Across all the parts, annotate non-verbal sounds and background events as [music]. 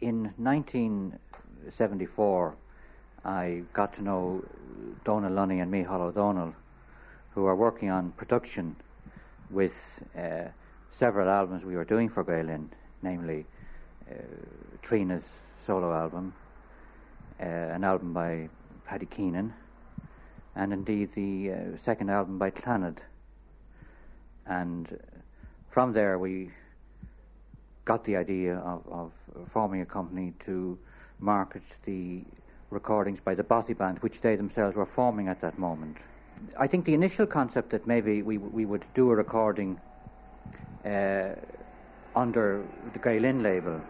in 1974, I got to know Donal Lunny and Micheál O'Donnell, who are working on production with uh, several albums we were doing for Gael Linn, namely uh, Tríona's solo album, uh, an album by Paddy Keenan, and indeed the uh, second album by Clannad. And from there, we got the idea of, of forming a company to market the recordings by the Bothy Band, which they themselves were forming at that moment. I think the initial concept that maybe we we would do a recording uh, under the Gael Linn label,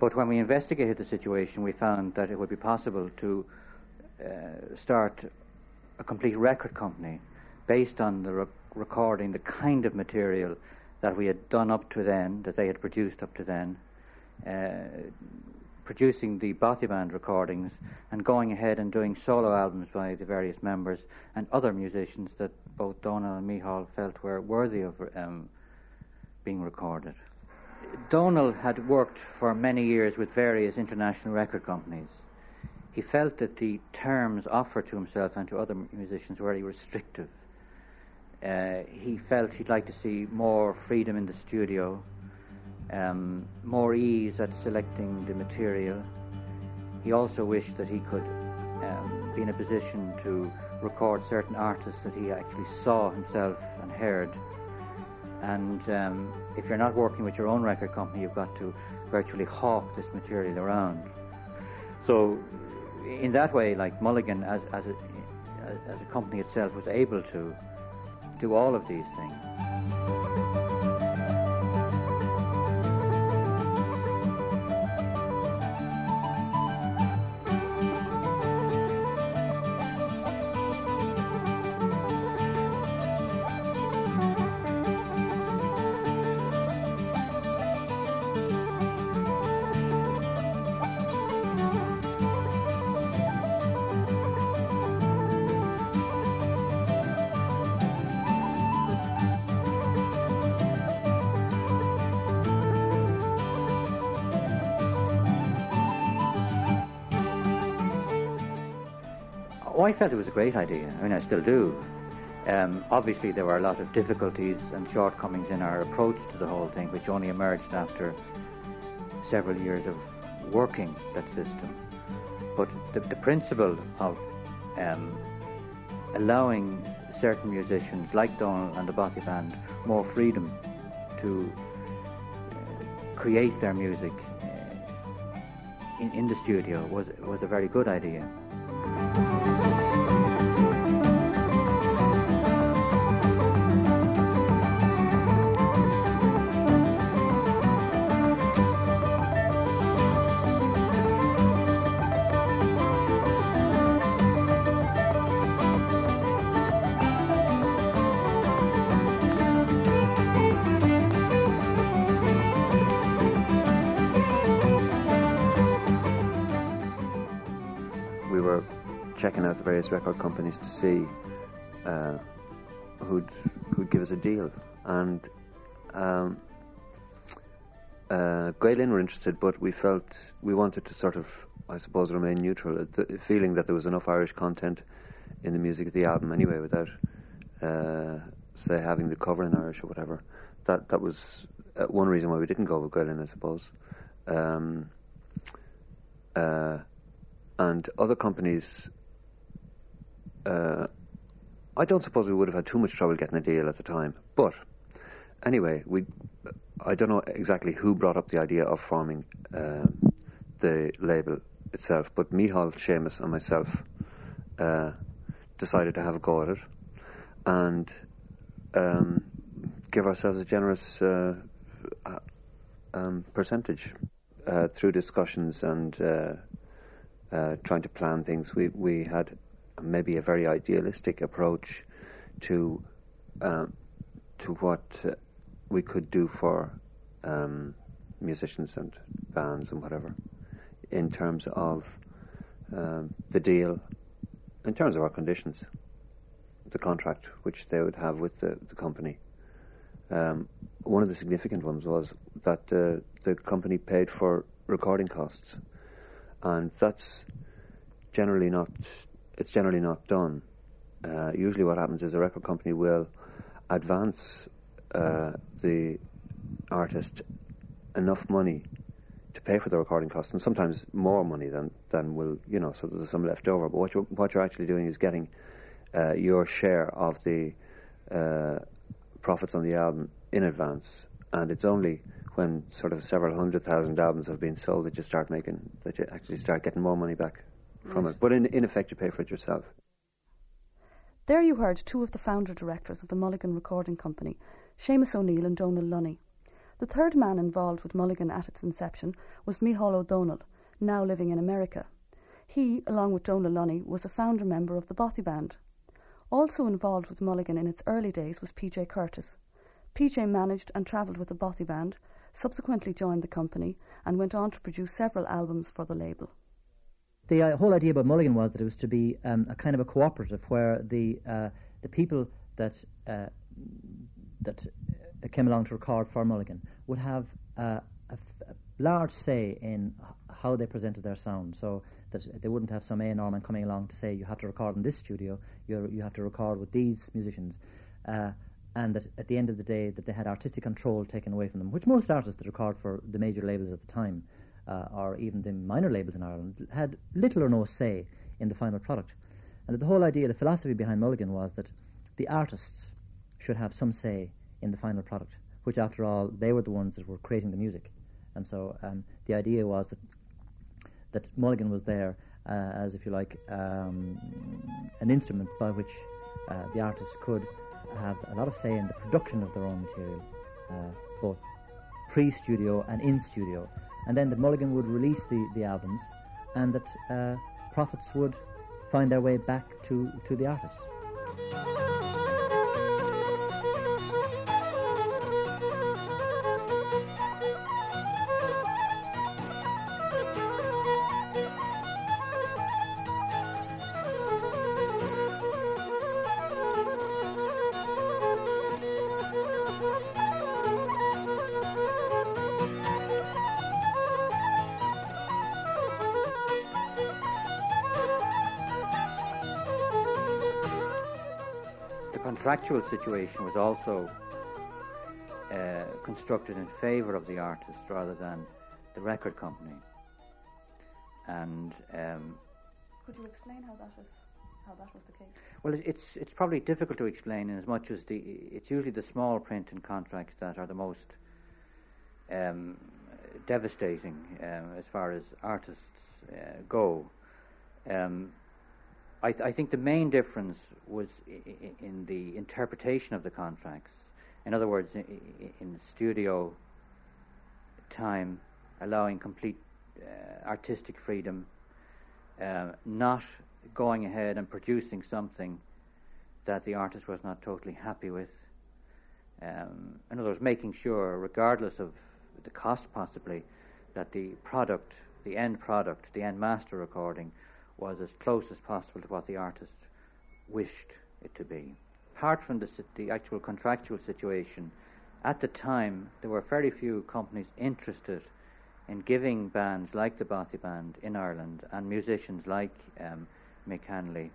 but when we investigated the situation, we found that it would be possible to uh, start a complete record company based on the re- recording the kind of material that we had done up to then, that they had produced up to then, uh, producing the Bothy Band recordings and going ahead and doing solo albums by the various members and other musicians that both Donal and Micheál felt were worthy of um, being recorded. Donal had worked for many years with various international record companies. He felt that the terms offered to himself and to other musicians were very restrictive. Uh, he felt he'd like to see more freedom in the studio, um, more ease at selecting the material. He also wished that he could um, be in a position to record certain artists that he actually saw himself and heard. And um, if you're not working with your own record company, you've got to virtually hawk this material around. So, in that way, like Mulligan, as, as, a, as a company itself, was able to do all of these things. Felt it was a great idea. I mean, I still do. Um, obviously, there were a lot of difficulties and shortcomings in our approach to the whole thing, which only emerged after several years of working that system. But the, the principle of um, allowing certain musicians, like Donal and the Bothy Band, more freedom to uh, create their music uh, in, in the studio was was a very good idea. We various record companies to see uh, who'd who'd give us a deal, and um, uh, Gael Linn were interested, but we felt we wanted to sort of, I suppose, remain neutral, uh, feeling that there was enough Irish content in the music of the album anyway, without uh, say having the cover in Irish or whatever. That that was uh, one reason why we didn't go with Gael Linn, I suppose. Um, uh, and other companies, uh, I don't suppose we would have had too much trouble getting a deal at the time. But anyway, we, I don't know exactly who brought up the idea of forming uh, the label itself, but Micheál, Seamus, and myself uh, decided to have a go at it and um, give ourselves a generous uh, uh, um, percentage uh, through discussions and uh, trying to plan things. We we had maybe a very idealistic approach to um, to what uh, we could do for um, musicians and bands and whatever in terms of um, the deal, in terms of our conditions, the contract which they would have with the, the company. Um, one of the significant ones was that uh, the company paid for recording costs, and that's generally not it's generally not done. Uh, usually, what happens is a record company will advance uh, the artist enough money to pay for the recording costs, and sometimes more money than than will you know. So there's some left over. But what you're what you're actually doing is getting uh, your share of the uh, profits on the album in advance, and it's only when sort of several hundred thousand albums have been sold that you start making that you actually start getting more money back from mm. it. But in in effect, you pay for it yourself. There you heard two of the founder directors of the Mulligan Recording Company, Seamus O'Neill and Donal Lunny. The third man involved with Mulligan at its inception was Micheál O'Donnell, now living in America. He, along with Donal Lunny, was a founder member of the Bothy Band. Also involved with Mulligan in its early days was PJ Curtis. PJ managed and travelled with the Bothy Band, subsequently joined the company, and went on to produce several albums for the label. The uh, whole idea about Mulligan was that it was to be um, a kind of a cooperative where the uh, the people that uh, that came along to record for Mulligan would have uh, a, f- a large say in how they presented their sound. So that they wouldn't have some A and man coming along to say you have to record in this studio, you you have to record with these musicians, uh, and that at the end of the day that they had artistic control taken away from them, which most artists that record for the major labels at the time, uh, or even the minor labels in Ireland, had little or no say in the final product, and that the whole idea, the philosophy behind Mulligan was that the artists should have some say in the final product, which after all they were the ones that were creating the music, and so um, the idea was that that Mulligan was there uh, as, if you like, um, an instrument by which uh, the artists could have a lot of say in the production of their own material, uh, both pre-studio and in studio, and then that Mulligan would release the, the albums, and that uh, profits would find their way back to, to the artists. Contractual situation was also uh, constructed in favour of the artist rather than the record company. And um, could you explain how that is? How that was the case? Well, it's it's probably difficult to explain in as much as the it's usually the small print and contracts that are the most um, devastating um, as far as artists uh, go. Um, I, th- I, think the main difference was I- in the interpretation of the contracts. In other words, in, in studio time, allowing complete uh, artistic freedom, uh, not going ahead and producing something that the artist was not totally happy with. Um, in other words, making sure, regardless of the cost possibly, that the product, the end product, the end master recording, was as close as possible to what the artist wished it to be. Apart from the, the actual contractual situation, at the time there were very few companies interested in giving bands like the Bothy Band in Ireland and musicians like um, Mick Hanley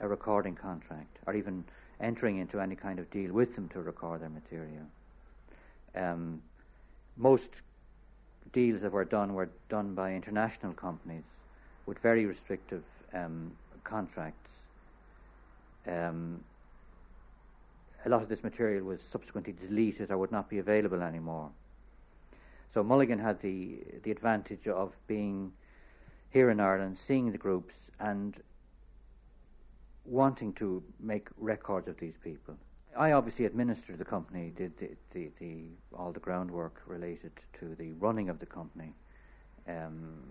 a recording contract or even entering into any kind of deal with them to record their material. Um, most deals that were done were done by international companies with very restrictive um, contracts. Um, a lot of this material was subsequently deleted or would not be available anymore. So Mulligan had the the advantage of being here in Ireland, seeing the groups and wanting to make records of these people. I obviously administered the company, did the, the, the all the groundwork related to the running of the company. Um,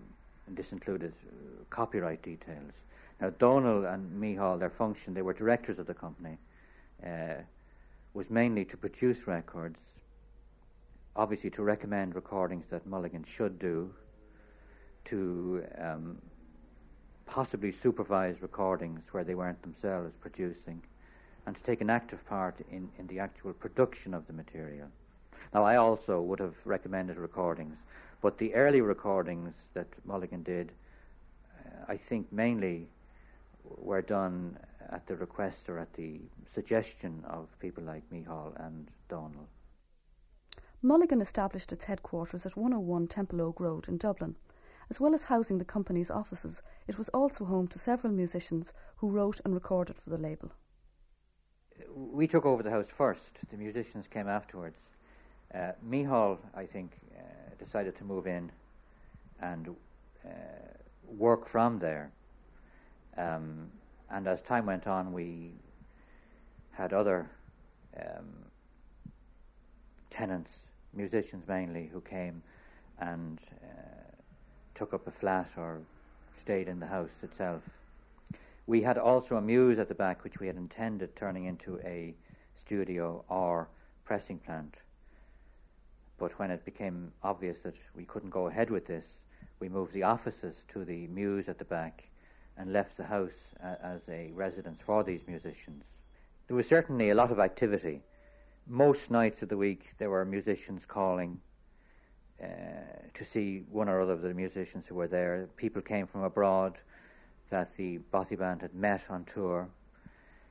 and this included uh, copyright details. Now, Donal and Micheál, their function, they were directors of the company, uh, was mainly to produce records, obviously to recommend recordings that Mulligan should do, to um, possibly supervise recordings where they weren't themselves producing, and to take an active part in, in the actual production of the material. Now, I also would have recommended recordings, But the early recordings that Mulligan did, uh, I think mainly were done at the request or at the suggestion of people like Micheál and Donal. Mulligan established its headquarters at 101 Templeogue Road in Dublin. As well as housing the company's offices, it was also home to several musicians who wrote and recorded for the label. We took over the house first. The musicians came afterwards. Uh, Micheál, I think, uh, decided to move in and uh, work from there. Um, and as time went on, we had other um, tenants, musicians mainly, who came and uh, took up a flat or stayed in the house itself. We had also a mews at the back, which we had intended turning into a studio or pressing plant. But when it became obvious that we couldn't go ahead with this, we moved the offices to the mews at the back and left the house uh, as a residence for these musicians. There was certainly a lot of activity. Most nights of the week, there were musicians calling uh, to see one or other of the musicians who were there. People came from abroad that the Bothy Band had met on tour.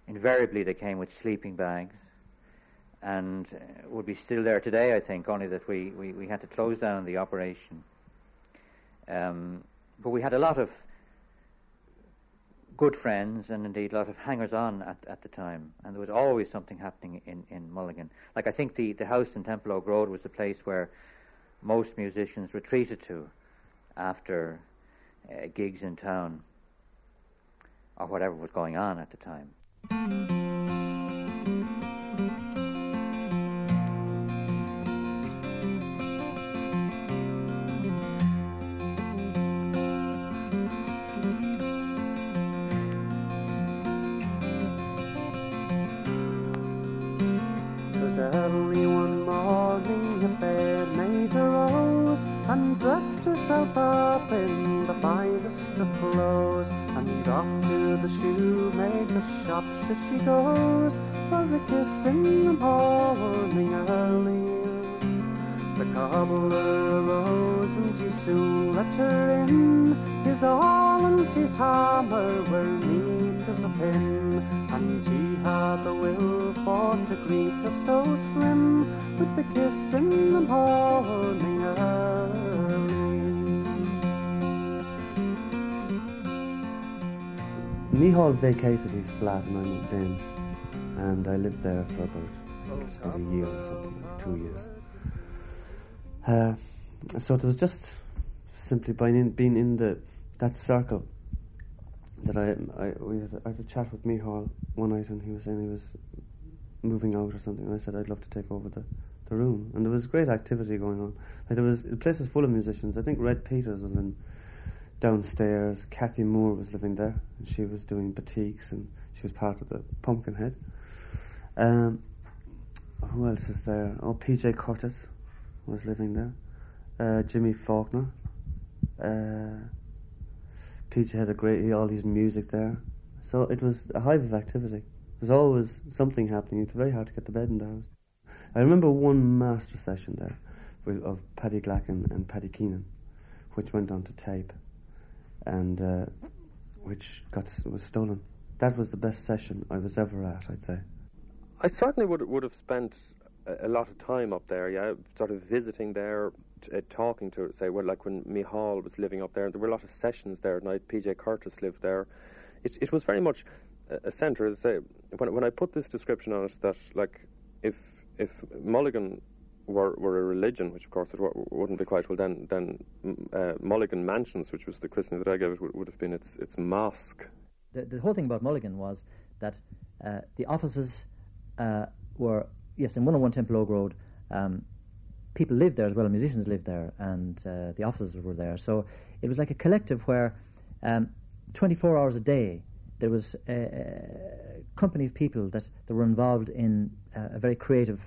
Invariably, they came with sleeping bags and uh, would be still there today, I think, only that we, we, we had to close down the operation. Um, but we had a lot of good friends and indeed a lot of hangers on at, at the time. And there was always something happening in, in Mulligan. Like I think the, the house in Templeogue Road was the place where most musicians retreated to after uh, gigs in town or whatever was going on at the time. So she goes for a kiss in the morning early. The cobbler arose and he soon let her in. His awl and his hammer were neat as a pin, and he had the will for to greet her so slim with the kiss in the morning early. Micheál vacated his flat and I moved in, and I lived there for about, I think it's about a year or something, like two years. Uh, so it was just simply by in, being in the that circle that I, I we had, I had a chat with Micheál one night, and he was saying he was moving out or something, and I said I'd love to take over the, the room, and there was great activity going on. Like there was the place was full of musicians. I think Red Peters was in downstairs. Kathy Moore was living there, and she was doing batiks, and she was part of the Pumpkinhead. Um, who else was there? Oh, PJ Curtis was living there. Uh, Jimmy Faulkner. Uh, PJ had a great, all his music there. So it was a hive of activity. There was always something happening. It's very hard to get to bed in the house. I remember one master session there of Paddy Glacken and Paddy Keenan, which went on to tape and uh, which got was stolen. That was the best session I was ever at. I'd say. I certainly would would have spent a, lot of time up there. Yeah, sort of visiting there, t- uh, talking to say well, like when Micheál was living up there, and there were a lot of sessions there at night. PJ Curtis lived there. It it was very much a, a centre. As I say, when when I put this description on it, that like if if Mulligan were, were a religion, which of course it w- wouldn't be quite well, then then uh, Mulligan Mansions, which was the christening that I gave it, would, would have been its its mosque. The, the whole thing about Mulligan was that uh, the offices uh, were yes in 101 Templeogue Road. Um, people lived there as well, musicians lived there, and uh, the offices were there. So it was like a collective where um, 24 hours a day there was a, a company of people that, that were involved in uh, a very creative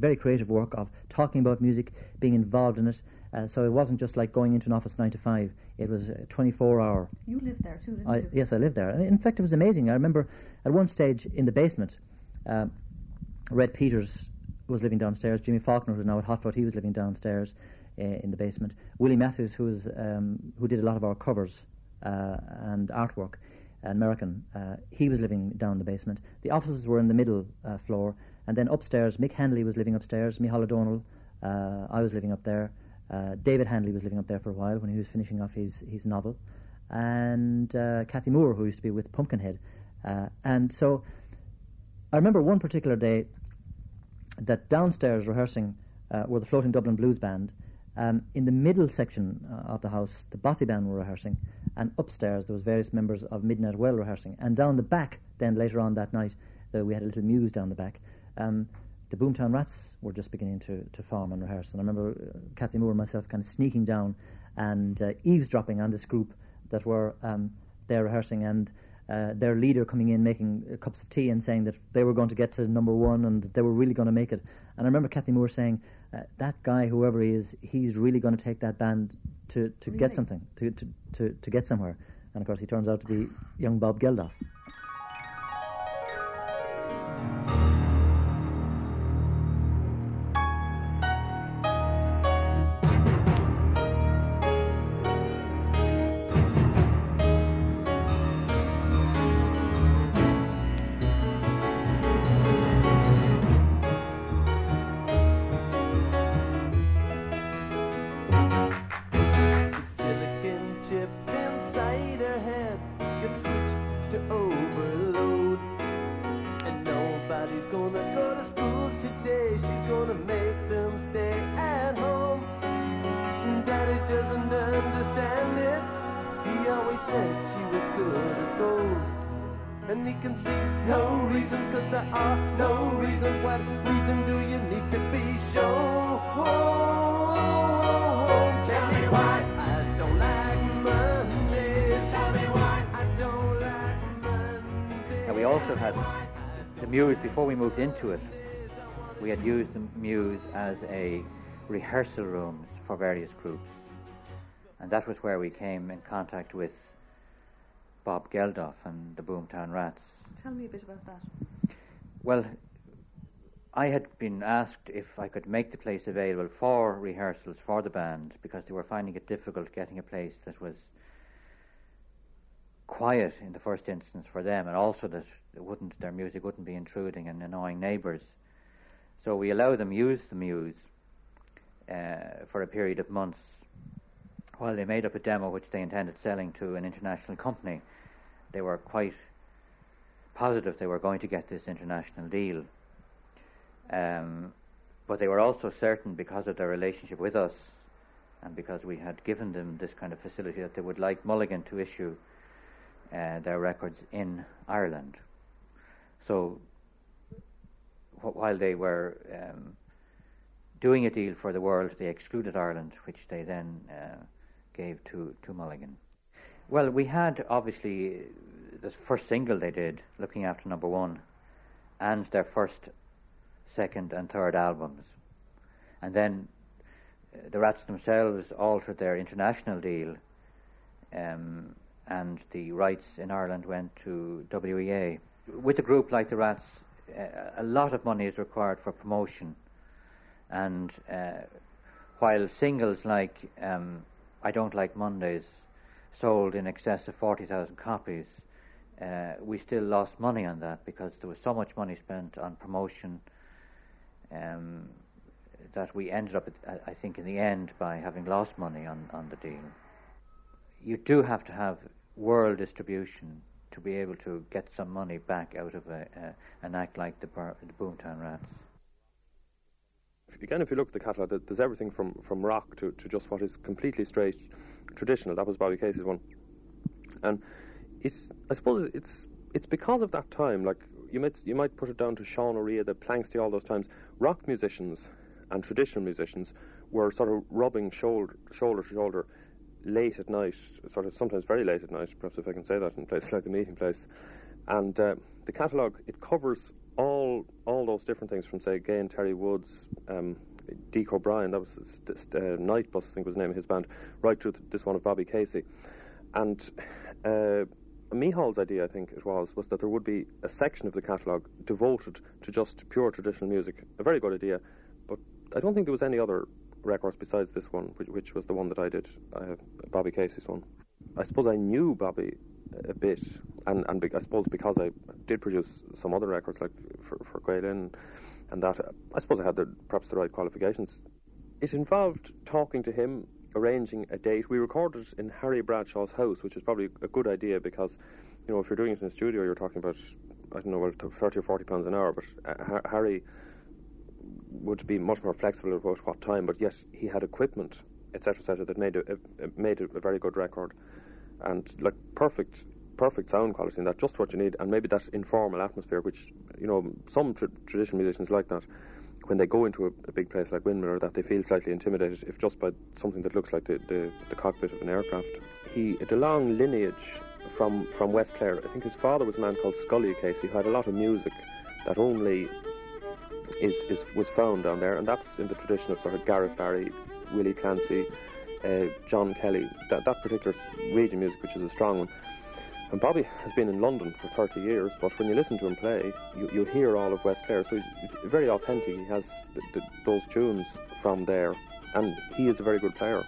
very creative work of talking about music, being involved in it. Uh, so it wasn't just like going into an office nine to five. It was a 24 hour. You lived there too, didn't I, you? Yes, I lived there. And In fact, it was amazing. I remember at one stage in the basement, um, Red Peters was living downstairs. Jimmy Faulkner, who's now at Hotfoot, he was living downstairs. in the basement. Willie Matthews, who was um, who did a lot of our covers uh, and artwork, an American, uh, he was living down in the basement. The offices were in the middle uh, floor, and then upstairs, Mick Hanley was living upstairs. Micheál O'Donnell, uh, I was living up there. Uh, David Hanly was living up there for a while when he was finishing off his his novel, and uh, Kathy Moore, who used to be with Pumpkinhead, and so. I remember one particular day that downstairs rehearsing uh, were the Floating Dublin Blues Band. Um, in the middle section uh, of the house, the Bothy Band were rehearsing, and upstairs there was various members of Midnight Well rehearsing. And down the back, then later on that night, the, we had a little mews down the back. Um, the Boomtown Rats were just beginning to, to form and rehearse. And I remember uh, Kathy Moore and myself kind of sneaking down and uh, eavesdropping on this group that were um, there rehearsing. And uh, their leader coming in making uh, cups of tea and saying that they were going to get to number one and that they were really going to make it. And I remember Kathy Moore saying, uh, that guy, whoever he is, he's really going to take that band to, to Really? get something, to, to, to, to get somewhere. And of course, he turns out to be young Bob Geldof. Into it, we had used the Mews as a rehearsal rooms for various groups. And that was where we came in contact with Bob Geldof and the Boomtown Rats. Tell me a bit about that. Well, I had been asked if I could make the place available for rehearsals for the band because they were finding it difficult getting a place that was quiet in the first instance for them, and also that it wouldn't their music wouldn't be intruding and annoying neighbours. So we allowed them use the Mews uh, for a period of months while they made up a demo which they intended selling to an international company. They were quite positive they were going to get this international deal. Um, but they were also certain, because of their relationship with us and because we had given them this kind of facility, that they would like Mulligan to issue uh, their records in Ireland. So wh- while they were um, doing a deal for the world, they excluded Ireland, which they then uh, gave to, to Mulligan. Well, we had obviously the first single they did, Looking After Number One, and their first, second, and third albums. And then uh, the Rats themselves altered their international deal, um, and the rights in Ireland went to WEA. With a group like the Rats, a lot of money is required for promotion, and uh, while singles like um, I Don't Like Mondays sold in excess of 40,000 copies, uh, we still lost money on that because there was so much money spent on promotion um, that we ended up, I think, in the end by having lost money on, on the deal. You do have to have world distribution to be able to get some money back out of a, uh, an act like the, Bar- the Boomtown Rats. Again, if you look at the catalogue, there's everything from, from rock to, to just what is completely straight traditional. That was Bobby Casey's one. And it's, I suppose it's, it's because of that time, like you might, you might put it down to Sean O'Rea, the Planxty, all those times. Rock musicians and traditional musicians were sort of rubbing shoulder, shoulder to shoulder late at night, sort of sometimes very late at night, perhaps if I can say that in places like the meeting place. And uh, the catalogue, it covers all all those different things from, say, Gay and Terry Woods, um, Deke O'Brien, that was uh, Night Bus, I think was the name of his band, right through to this one of Bobby Casey. And uh, Micheál's idea, I think it was, was that there would be a section of the catalogue devoted to just pure traditional music. A very good idea, but I don't think there was any other records besides this one, which, which was the one that I did, uh, Bobby Casey's one. I suppose I knew Bobby a bit, and, and I suppose because I did produce some other records like for, for Gael Linn and that, I suppose I had the, perhaps the right qualifications. It involved talking to him, arranging a date. We recorded in Harry Bradshaw's house, which is probably a good idea because, you know, if you're doing it in a studio, you're talking about, I don't know, well, 30 or 40 pounds an hour, but uh, Harry would be much more flexible about what time, but yes, he had equipment, etc., etc., that made a, a made a, very good record, and like perfect, perfect sound quality, and that just what you need, and maybe that informal atmosphere, which you know some tra- traditional musicians like that. When they go into a, a big place like Windmill, that they feel slightly intimidated if just by something that looks like the, the, the cockpit of an aircraft. He had a long lineage from from West Clare. I think his father was a man called Scully Casey, who had a lot of music that only is, is was found down there, and that's in the tradition of sort of Garrett Barry, Willie Clancy, uh, John Kelly, that, that particular region music, which is a strong one. And Bobby has been in London for 30 years, but when you listen to him play, you, you hear all of West Clare. So he's very authentic. He has the, the, those tunes from there, and he is a very good player.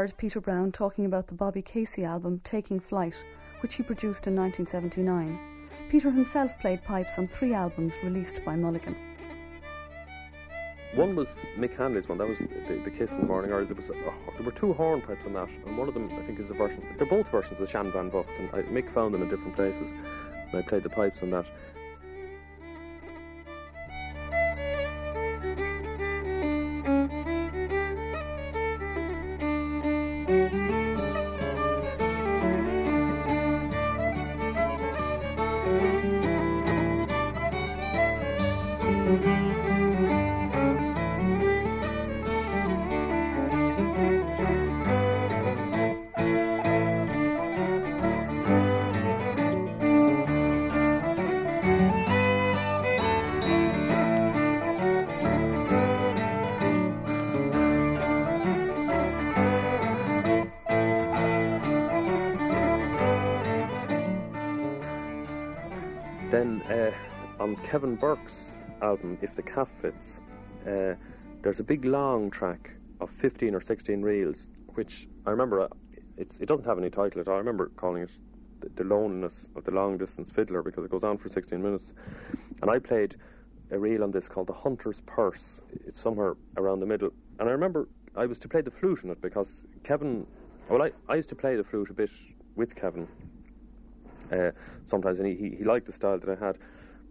Heard Peter Brown talking about the Bobby Casey album Taking Flight, which he produced in 1979. Peter himself played pipes on three albums released by Mulligan. One was Mick Hanley's one, that was the, the Kiss in the Morning, or there was a, there were two horn pipes on that, and one of them I think is a version. They're both versions of Shan Van Vocht, and I, Mick found them in different places, and I played the pipes on that. Album, If the Cap Fits, uh, there's a big long track of 15 or 16 reels, which I remember, uh, it doesn't have any title at all. I remember calling it the, the Loneliness of the Long Distance Fiddler because it goes on for 16 minutes. And I played a reel on this called The Hunter's Purse. It's somewhere around the middle. And I remember I was to play the flute in it because Kevin, well, I, I used to play the flute a bit with Kevin uh, sometimes, and he, he, he liked the style that I had.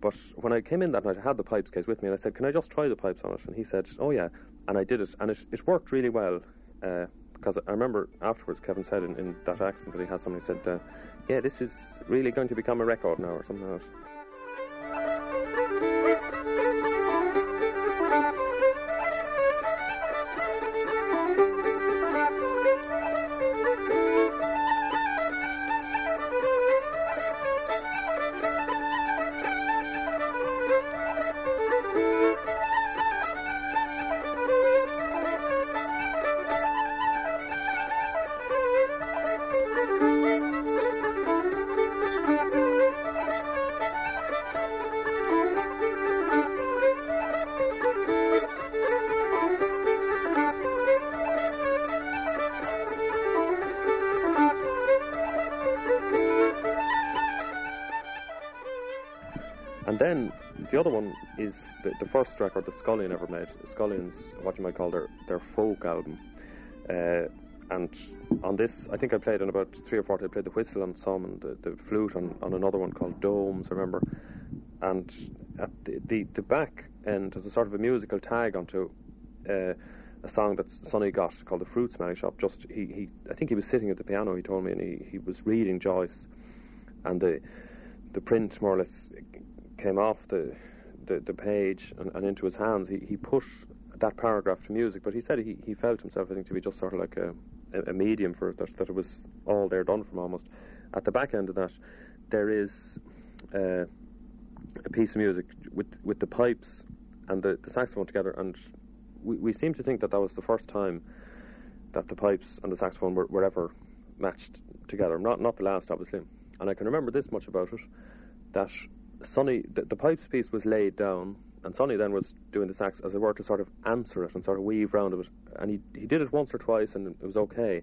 But when I came in that night, I had the pipes case with me, and I said, "Can I just try the pipes on it?" And he said, "Oh yeah," and I did it, and it, it worked really well. Uh, because I remember afterwards, Kevin said in, in, that accent that he has, somebody said, uh, "Yeah, this is really going to become a record now," or something like that. First record that Scullion ever made. The Scullion's what you might call their, their folk album. Uh, and on this, I think I played on about three or four. I played the whistle on some and the, the flute on, on another one called Domes, I remember. And at the, the, the back end, there's a sort of a musical tag onto uh, a song that Sonny got called "The Fruit Smelling Shop." Just he, he I think he was sitting at the piano. He told me, and he, he was reading Joyce, and the the print more or less came off the the, the page and, and into his hands. He he put that paragraph to music, but he said he, he felt himself, I think, to be just sort of like a, a, medium for it, that, that it was all there done from almost. At the back end of that, there is uh, a piece of music with with the pipes and the, the saxophone together, and we, we seem to think that that was the first time that the pipes and the saxophone were, were ever matched together. Not not the last, obviously. And I can remember this much about it: that Sonny, the, the pipes piece was laid down, and Sonny then was doing the sax as it were to sort of answer it and sort of weave round it. And he he did it once or twice, and it was okay.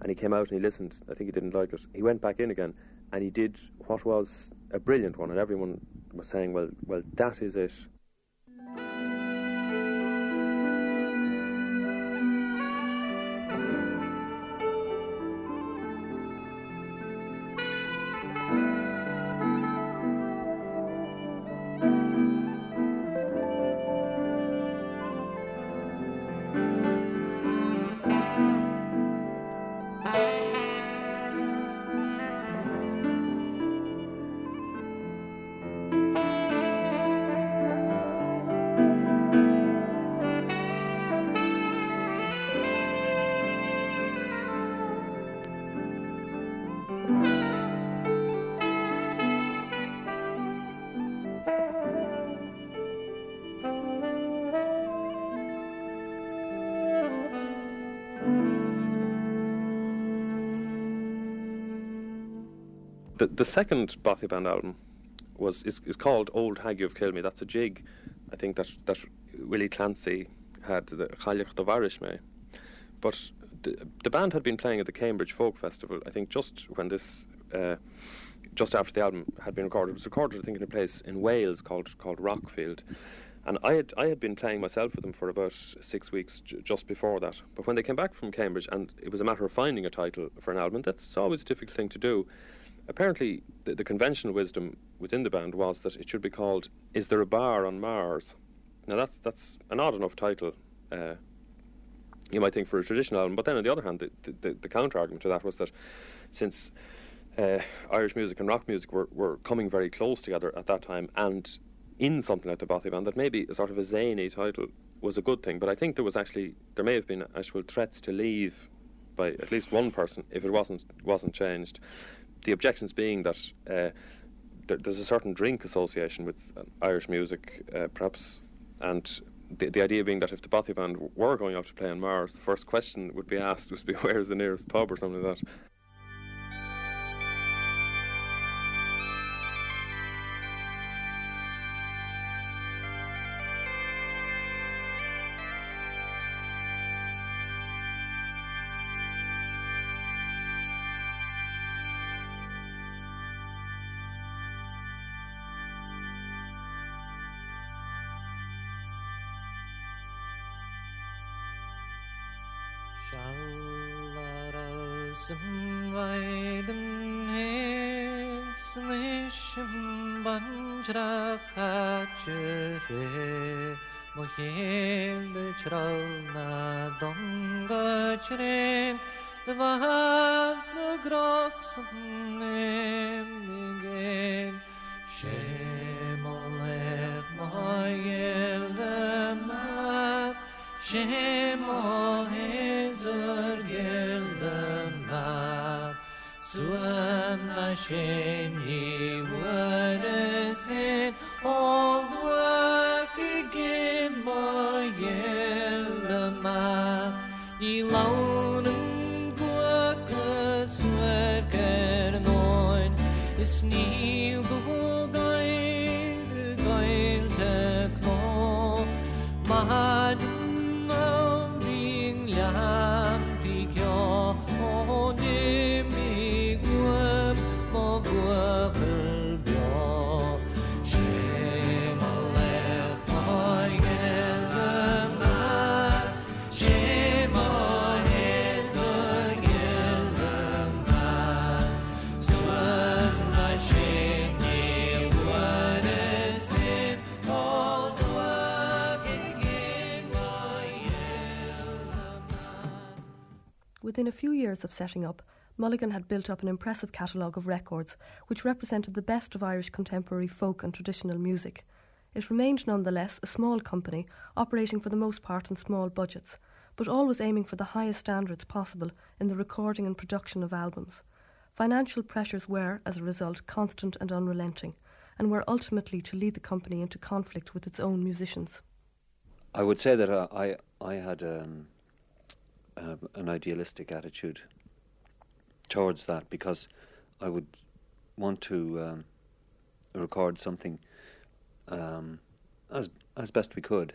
And he came out and he listened. I think he didn't like it. He went back in again, and he did what was a brilliant one. And everyone was saying, "Well, well, that is it." The second Bothy Band album was is, is called Old Hag You've Killed Me. That's a jig, I think that that Willie Clancy had the Chalich Dovarish me. But the, the band had been playing at the Cambridge Folk Festival. I think just when this. Uh, just after the album had been recorded, it was recorded, I think, in a place in Wales called called Rockfield, and I had I had been playing myself with them for about six weeks j- just before that. But when they came back from Cambridge, and it was a matter of finding a title for an album, that's always a difficult thing to do apparently the, the, conventional wisdom within the band was that it should be called "Is There a Bar on Mars?" Now that's that's an odd enough title. Uh, you might think for a traditional album, but then on the other hand, the, the, the counter argument to that was that since uh, Irish music and rock music were, were coming very close together at that time, and in something like the Bothy Band, that maybe a sort of a zany title was a good thing. But I think there was actually there may have been actual threats to leave by at least one person if it wasn't wasn't changed the objections being that uh, there, there's a certain drink association with uh, Irish music, uh, perhaps, and the, the idea being that if the Bothy band were going out to play on Mars, the first question would be asked would [laughs] be where's the nearest pub or something like that. Suam Hasheni wadesin all gin ma yel ma ni launen gwa kaswer ker noin is Within a few years of setting up, Mulligan had built up an impressive catalogue of records which represented the best of Irish contemporary folk and traditional music. It remained nonetheless a small company, operating for the most part on small budgets, but always aiming for the highest standards possible in the recording and production of albums. Financial pressures were, as a result, constant and unrelenting, and were ultimately to lead the company into conflict with its own musicians. I would say that uh, I I had um, uh, an idealistic attitude towards that because I would want to um, record something um, as as best we could,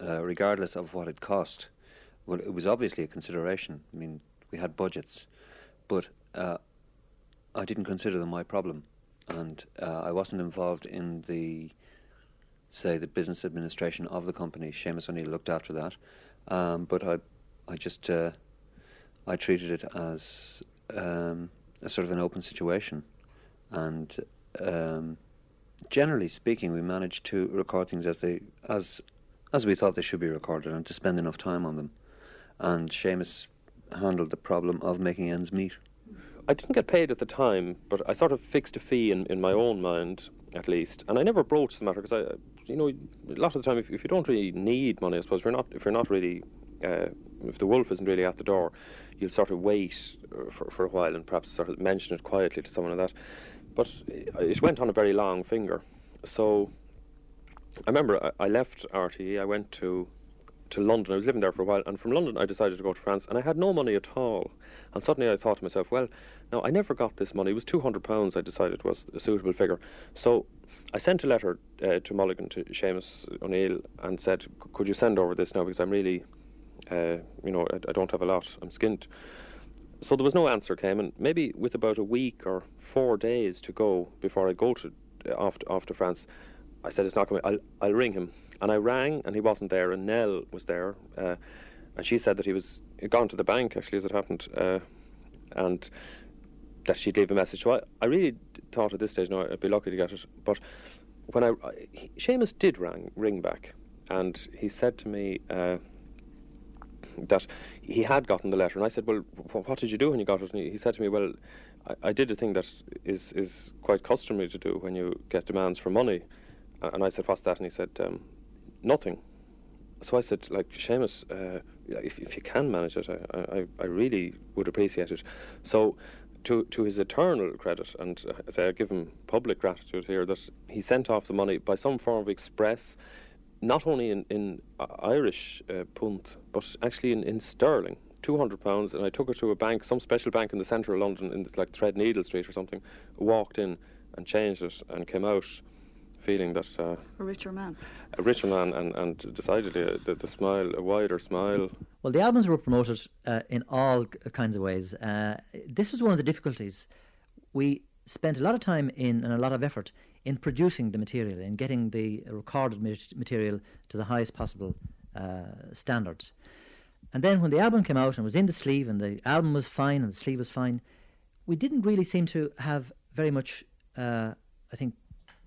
uh, regardless of what it cost. Well, it was obviously a consideration. I mean, we had budgets, but uh, I didn't consider them my problem, and uh, I wasn't involved in the say the business administration of the company. Seamus O'Neill looked after that, um, but I I just uh, I treated it as um, a sort of an open situation, and um, generally speaking, we managed to record things as they as as we thought they should be recorded, and to spend enough time on them. And Seamus handled the problem of making ends meet. I didn't get paid at the time, but I sort of fixed a fee in, in my own mind, at least, and I never broached the matter because I, you know, a lot of the time, if, if you don't really need money, I suppose, if you're not, if you're not really, uh, if the wolf isn't really at the door, you'll sort of wait uh, for, for a while and perhaps sort of mention it quietly to someone like that. But it went on a very long finger. So I remember I, I left RTE, I went to to London. I was living there for a while, and from London I decided to go to France, and I had no money at all. And suddenly I thought to myself, well, now I never got this money. It was two hundred pounds. I decided was a suitable figure. So I sent a letter uh, to Mulligan to Seamus O'Neill and said, could you send over this now because I'm really, uh, you know, I, I, don't have a lot. I'm skint. So there was no answer came, and maybe with about a week or four days to go before I go to uh, off to, off to France, I said it's not coming. I'll I'll ring him, and I rang, and he wasn't there, and Nell was there, uh, and she said that he was gone to the bank actually as it happened, uh, and that she'd leave a message. So I, I really thought at this stage, no, I'd be lucky to get it. But when I, I Seamus did ring ring back, and he said to me. Uh, that he had gotten the letter, and I said, "Well, what did you do when you got it?" And he, he said to me, "Well, I, I, did a thing that is is quite customary to do when you get demands for money." And I said, "What's that?" And he said, um, "Nothing." So I said, "Like Seamus, uh, if if you can manage it, I, I, I really would appreciate it." So. To, to his eternal credit, and uh, I give him public gratitude here, that he sent off the money by some form of express not only in, in uh, Irish uh, punt, but actually in, in sterling. Two hundred pounds, and I took it to a bank, some special bank in the centre of London, in like Threadneedle Street or something. Walked in and changed it, and came out feeling that uh, a richer man, a richer man, and and decided uh, the, the smile, a wider smile. Well, the albums were promoted uh, in all kinds of ways. Uh, this was one of the difficulties. We spent a lot of time in and a lot of effort in producing the material, in getting the recorded material to the highest possible uh, standards. And then when the album came out and was in the sleeve, and the album was fine and the sleeve was fine, we didn't really seem to have very much, uh, I think,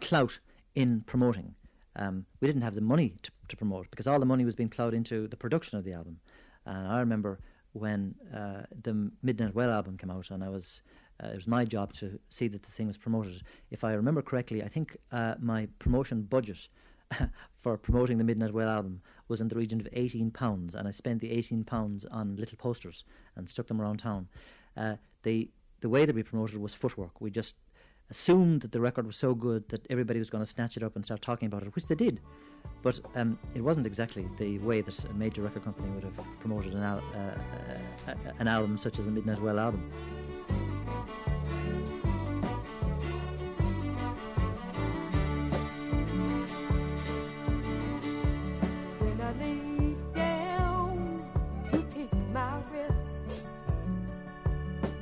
clout in promoting. Um, we didn't have the money to, to, promote because all the money was being ploughed into the production of the album. And I remember when uh, the Midnight Well album came out, and I was uh, it was my job to see that the thing was promoted. If I remember correctly, I think uh, my promotion budget [laughs] for promoting the Midnight Well album was in the region of eighteen pounds, and I spent the eighteen pounds on little posters and stuck them around town. Uh, the the way that we promoted was footwork. We just assumed that the record was so good that everybody was going to snatch it up and start talking about it, which they did. But um, it wasn't exactly the way that a major record company would have promoted an, al- uh, uh, uh an album such as a Midnight Well album.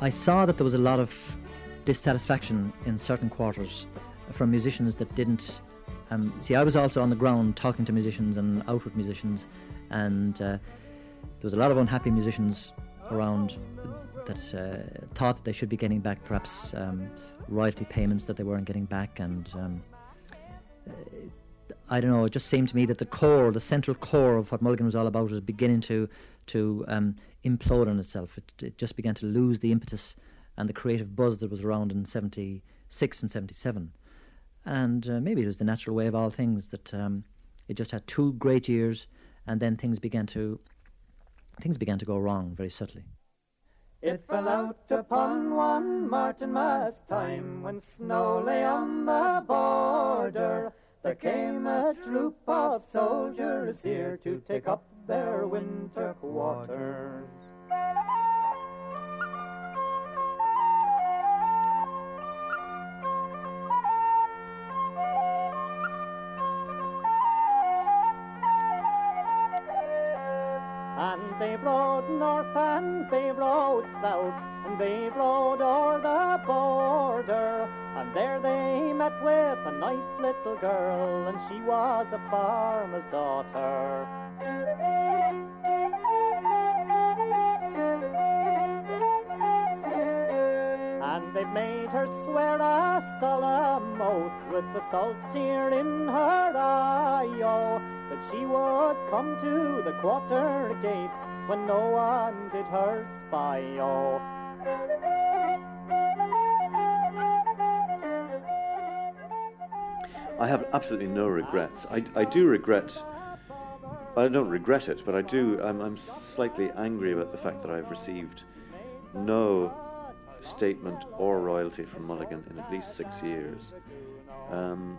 I saw that there was a lot of dissatisfaction in certain quarters from musicians that didn't. Um, see, I was also on the ground talking to musicians and out with musicians, and uh, there was a lot of unhappy musicians around that uh, thought that they should be getting back perhaps um, royalty payments that they weren't getting back, and um, uh, I don't know. It just seemed to me that the core, the central core of what Mulligan was all about, was beginning to to um, implode on itself. It, it, just began to lose the impetus and the creative buzz that was around in '76 and '77. And uh, maybe it was the natural way of all things that um, it just had two great years, and then things began to things began to go wrong very subtly. It fell out upon one Martinmas time when snow lay on the border. There came a troop of soldiers here to take up their winter quarters. And they rode north and they rode south and they rode o'er the border and there they met with a nice little girl and she was a farmer's daughter. Made her swear a solemn oath with the salt tear in her eye, oh, that she would come to the quarter gates when no one did her spy, oh. I have absolutely no regrets. I, I do regret. I don't regret it, but I do. I'm, I'm slightly angry about the fact that I've received no statement or royalty from Mulligan in at least six years. Um,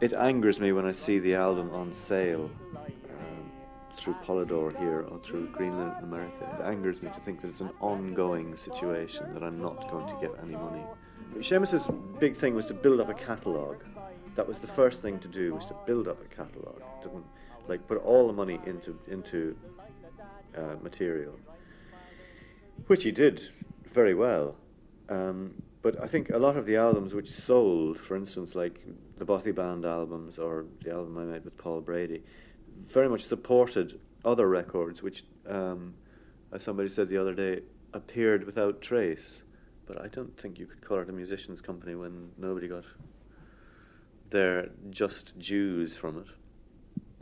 it angers me when I see the album on sale um, through Polydor here or through Green Linnet America. It angers me to think that it's an ongoing situation that I'm not going to get any money. Seamus's big thing was to build up a catalogue. That was the first thing to do was to build up a catalogue. Didn't like put all the money into into uh, material, which he did very well. Um, but I think a lot of the albums which sold, for instance, like the Bothy Band albums or the album I made with Paul Brady, very much supported other records which, um, as somebody said the other day, appeared without trace. But I don't think you could call it a musician's company when nobody got their just dues from it.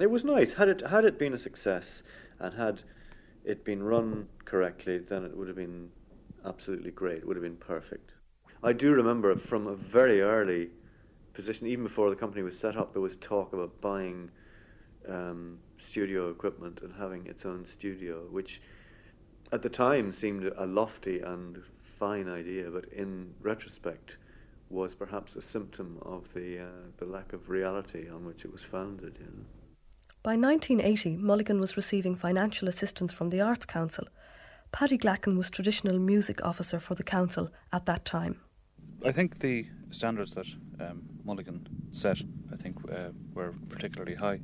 It was nice. Had it had it been a success and had it been run correctly, then it would have been absolutely great. It would have been perfect. I do remember from a very early position, even before the company was set up, there was talk about buying um, studio equipment and having its own studio, which at the time seemed a lofty and fine idea, but in retrospect was perhaps a symptom of the uh, the lack of reality on which it was founded. You know. By 1980, Mulligan was receiving financial assistance from the Arts Council. Paddy Glacken was traditional music officer for the council at that time. I think the standards that um, Mulligan set, I think, uh, were particularly high.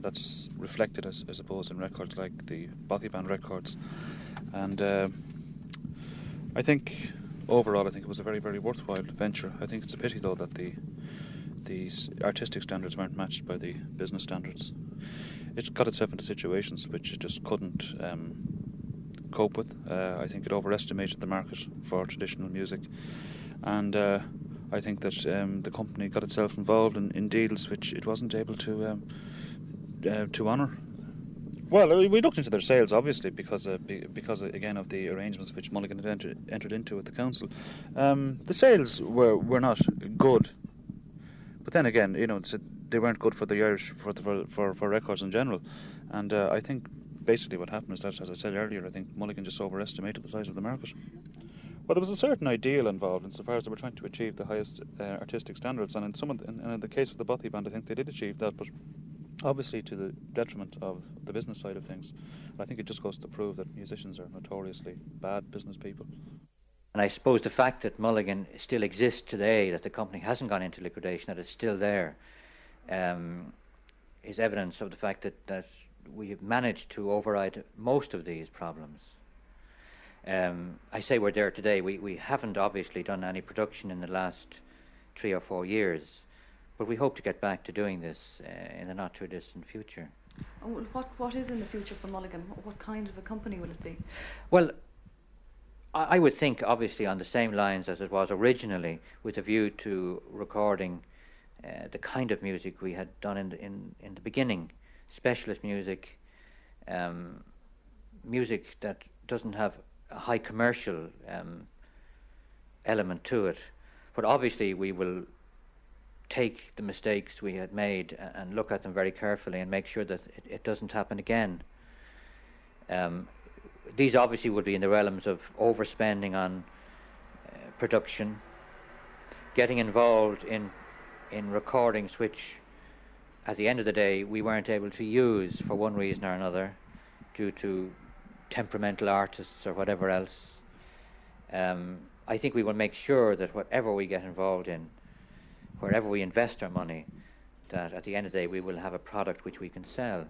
That's reflected, as, I suppose, in records like the Bothy Band records. And uh, I think overall, I think it was a very, very worthwhile venture. I think it's a pity, though, that the the artistic standards weren't matched by the business standards. It got itself into situations which it just couldn't um, cope with. Uh, I think it overestimated the market for traditional music, and uh, I think that um, the company got itself involved in, in, deals which it wasn't able to um, uh, to honour. Well, we looked into their sales, obviously, because uh, because uh, again of the arrangements which Mulligan had entered, entered into with the council. Um, the sales were, were not good, but then again, you know, they weren't good for the Irish for the, for, for, for records in general, and uh, I think basically what happened is that, as I said earlier, I think Mulligan just overestimated the size of the market. Well, there was a certain ideal involved insofar as they were trying to achieve the highest uh, artistic standards, and in some the, in, in, the case of the Bothy band, I think they did achieve that, but obviously to the detriment of the business side of things. I think it just goes to prove that musicians are notoriously bad business people. And I suppose the fact that Mulligan still exists today, that the company hasn't gone into liquidation, that it's still there, um, is evidence of the fact that, that we have managed to override most of these problems. Um, I say we're there today. We, we haven't obviously done any production in the last three or four years, but we hope to get back to doing this uh, in the not too distant future. Oh, what what is in the future for Mulligan? What- What kind of a company will it be? Well, I, I would think obviously on the same lines as it was originally, with a view to recording uh, the kind of music we had done in the, in, in the beginning, specialist music, um, music that doesn't have a high commercial um, element to it. But obviously, we will take the mistakes we had made and look at them very carefully and make sure that it, it doesn't happen again. Um, these obviously would be in the realms of overspending on uh, production, getting involved in in recordings which, at the end of the day, we weren't able to use for one reason or another, due to temperamental artists or whatever else. Um, I think we will make sure that whatever we get involved in, wherever we invest our money, that at the end of the day we will have a product which we can sell.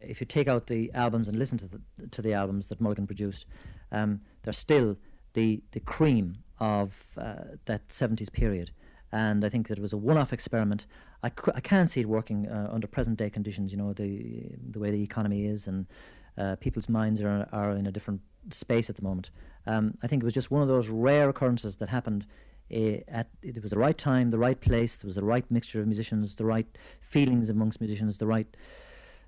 if you take out the albums and listen to the to the albums that Mulligan produced, um, they're still the the cream of uh, that seventies period. And I think that it was a one-off experiment. I, can't see it working uh, under present-day conditions. You know the the way the economy is, and uh, people's minds are are in a different space at the moment. Um, I think it was just one of those rare occurrences that happened. Uh, at it was the right time, the right place. There was the right mixture of musicians, the right feelings amongst musicians, the right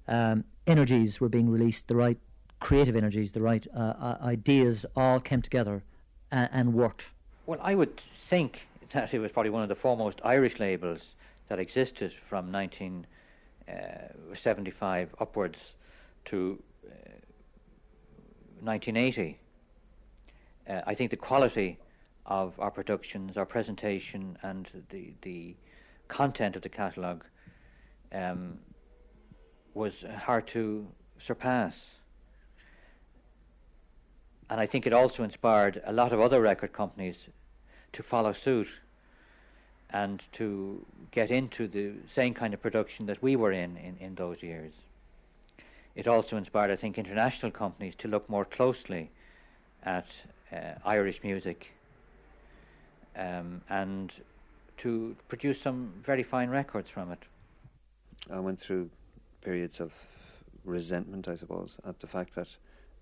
um, energies were being released, the right creative energies, the right uh, uh, ideas all came together and, and worked. Well, I would think that it was probably one of the foremost Irish labels that existed from 1975 upwards to uh, 1980. Uh, I think the quality of our productions, our presentation, and the the content of the catalogue um, was hard to surpass. And I think it also inspired a lot of other record companies to follow suit and to get into the same kind of production that we were in in, in those years. It also inspired, I think, international companies to look more closely at uh, Irish music um, and to produce some very fine records from it. I went through periods of resentment, I suppose, at the fact that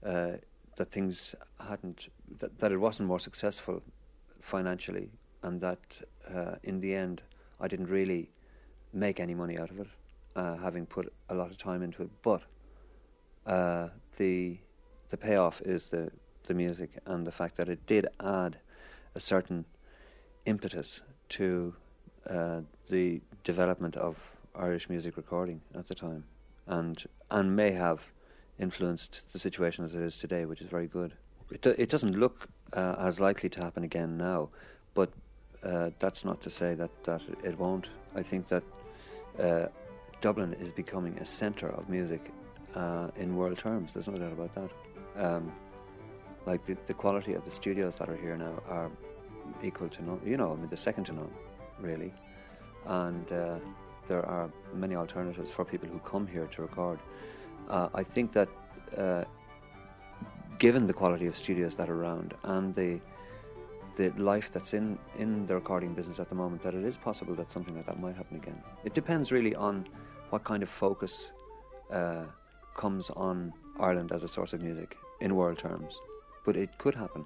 uh, that things hadn't that, that it wasn't more successful financially, and that uh, in the end I didn't really make any money out of it, uh, having put a lot of time into it. But uh, the the payoff is the the music and the fact that it did add a certain impetus to uh, the development of Irish music recording at the time, and and may have influenced the situation as it is today, which is very good. It do, it doesn't look uh, as likely to happen again now, but uh, that's not to say that that it won't. I think that uh, Dublin is becoming a centre of music uh, in world terms. There's no doubt about that. Um, like the, the quality of the studios that are here now are equal to none. You know, I mean, they're second to none, really. And uh, there are many alternatives for people who come here to record. Uh, I think that given the quality of studios that are around and the the life that's in, in the recording business at the moment, that it is possible that something like that might happen again. It depends really on what kind of focus uh, comes on Ireland as a source of music in world terms, but it could happen.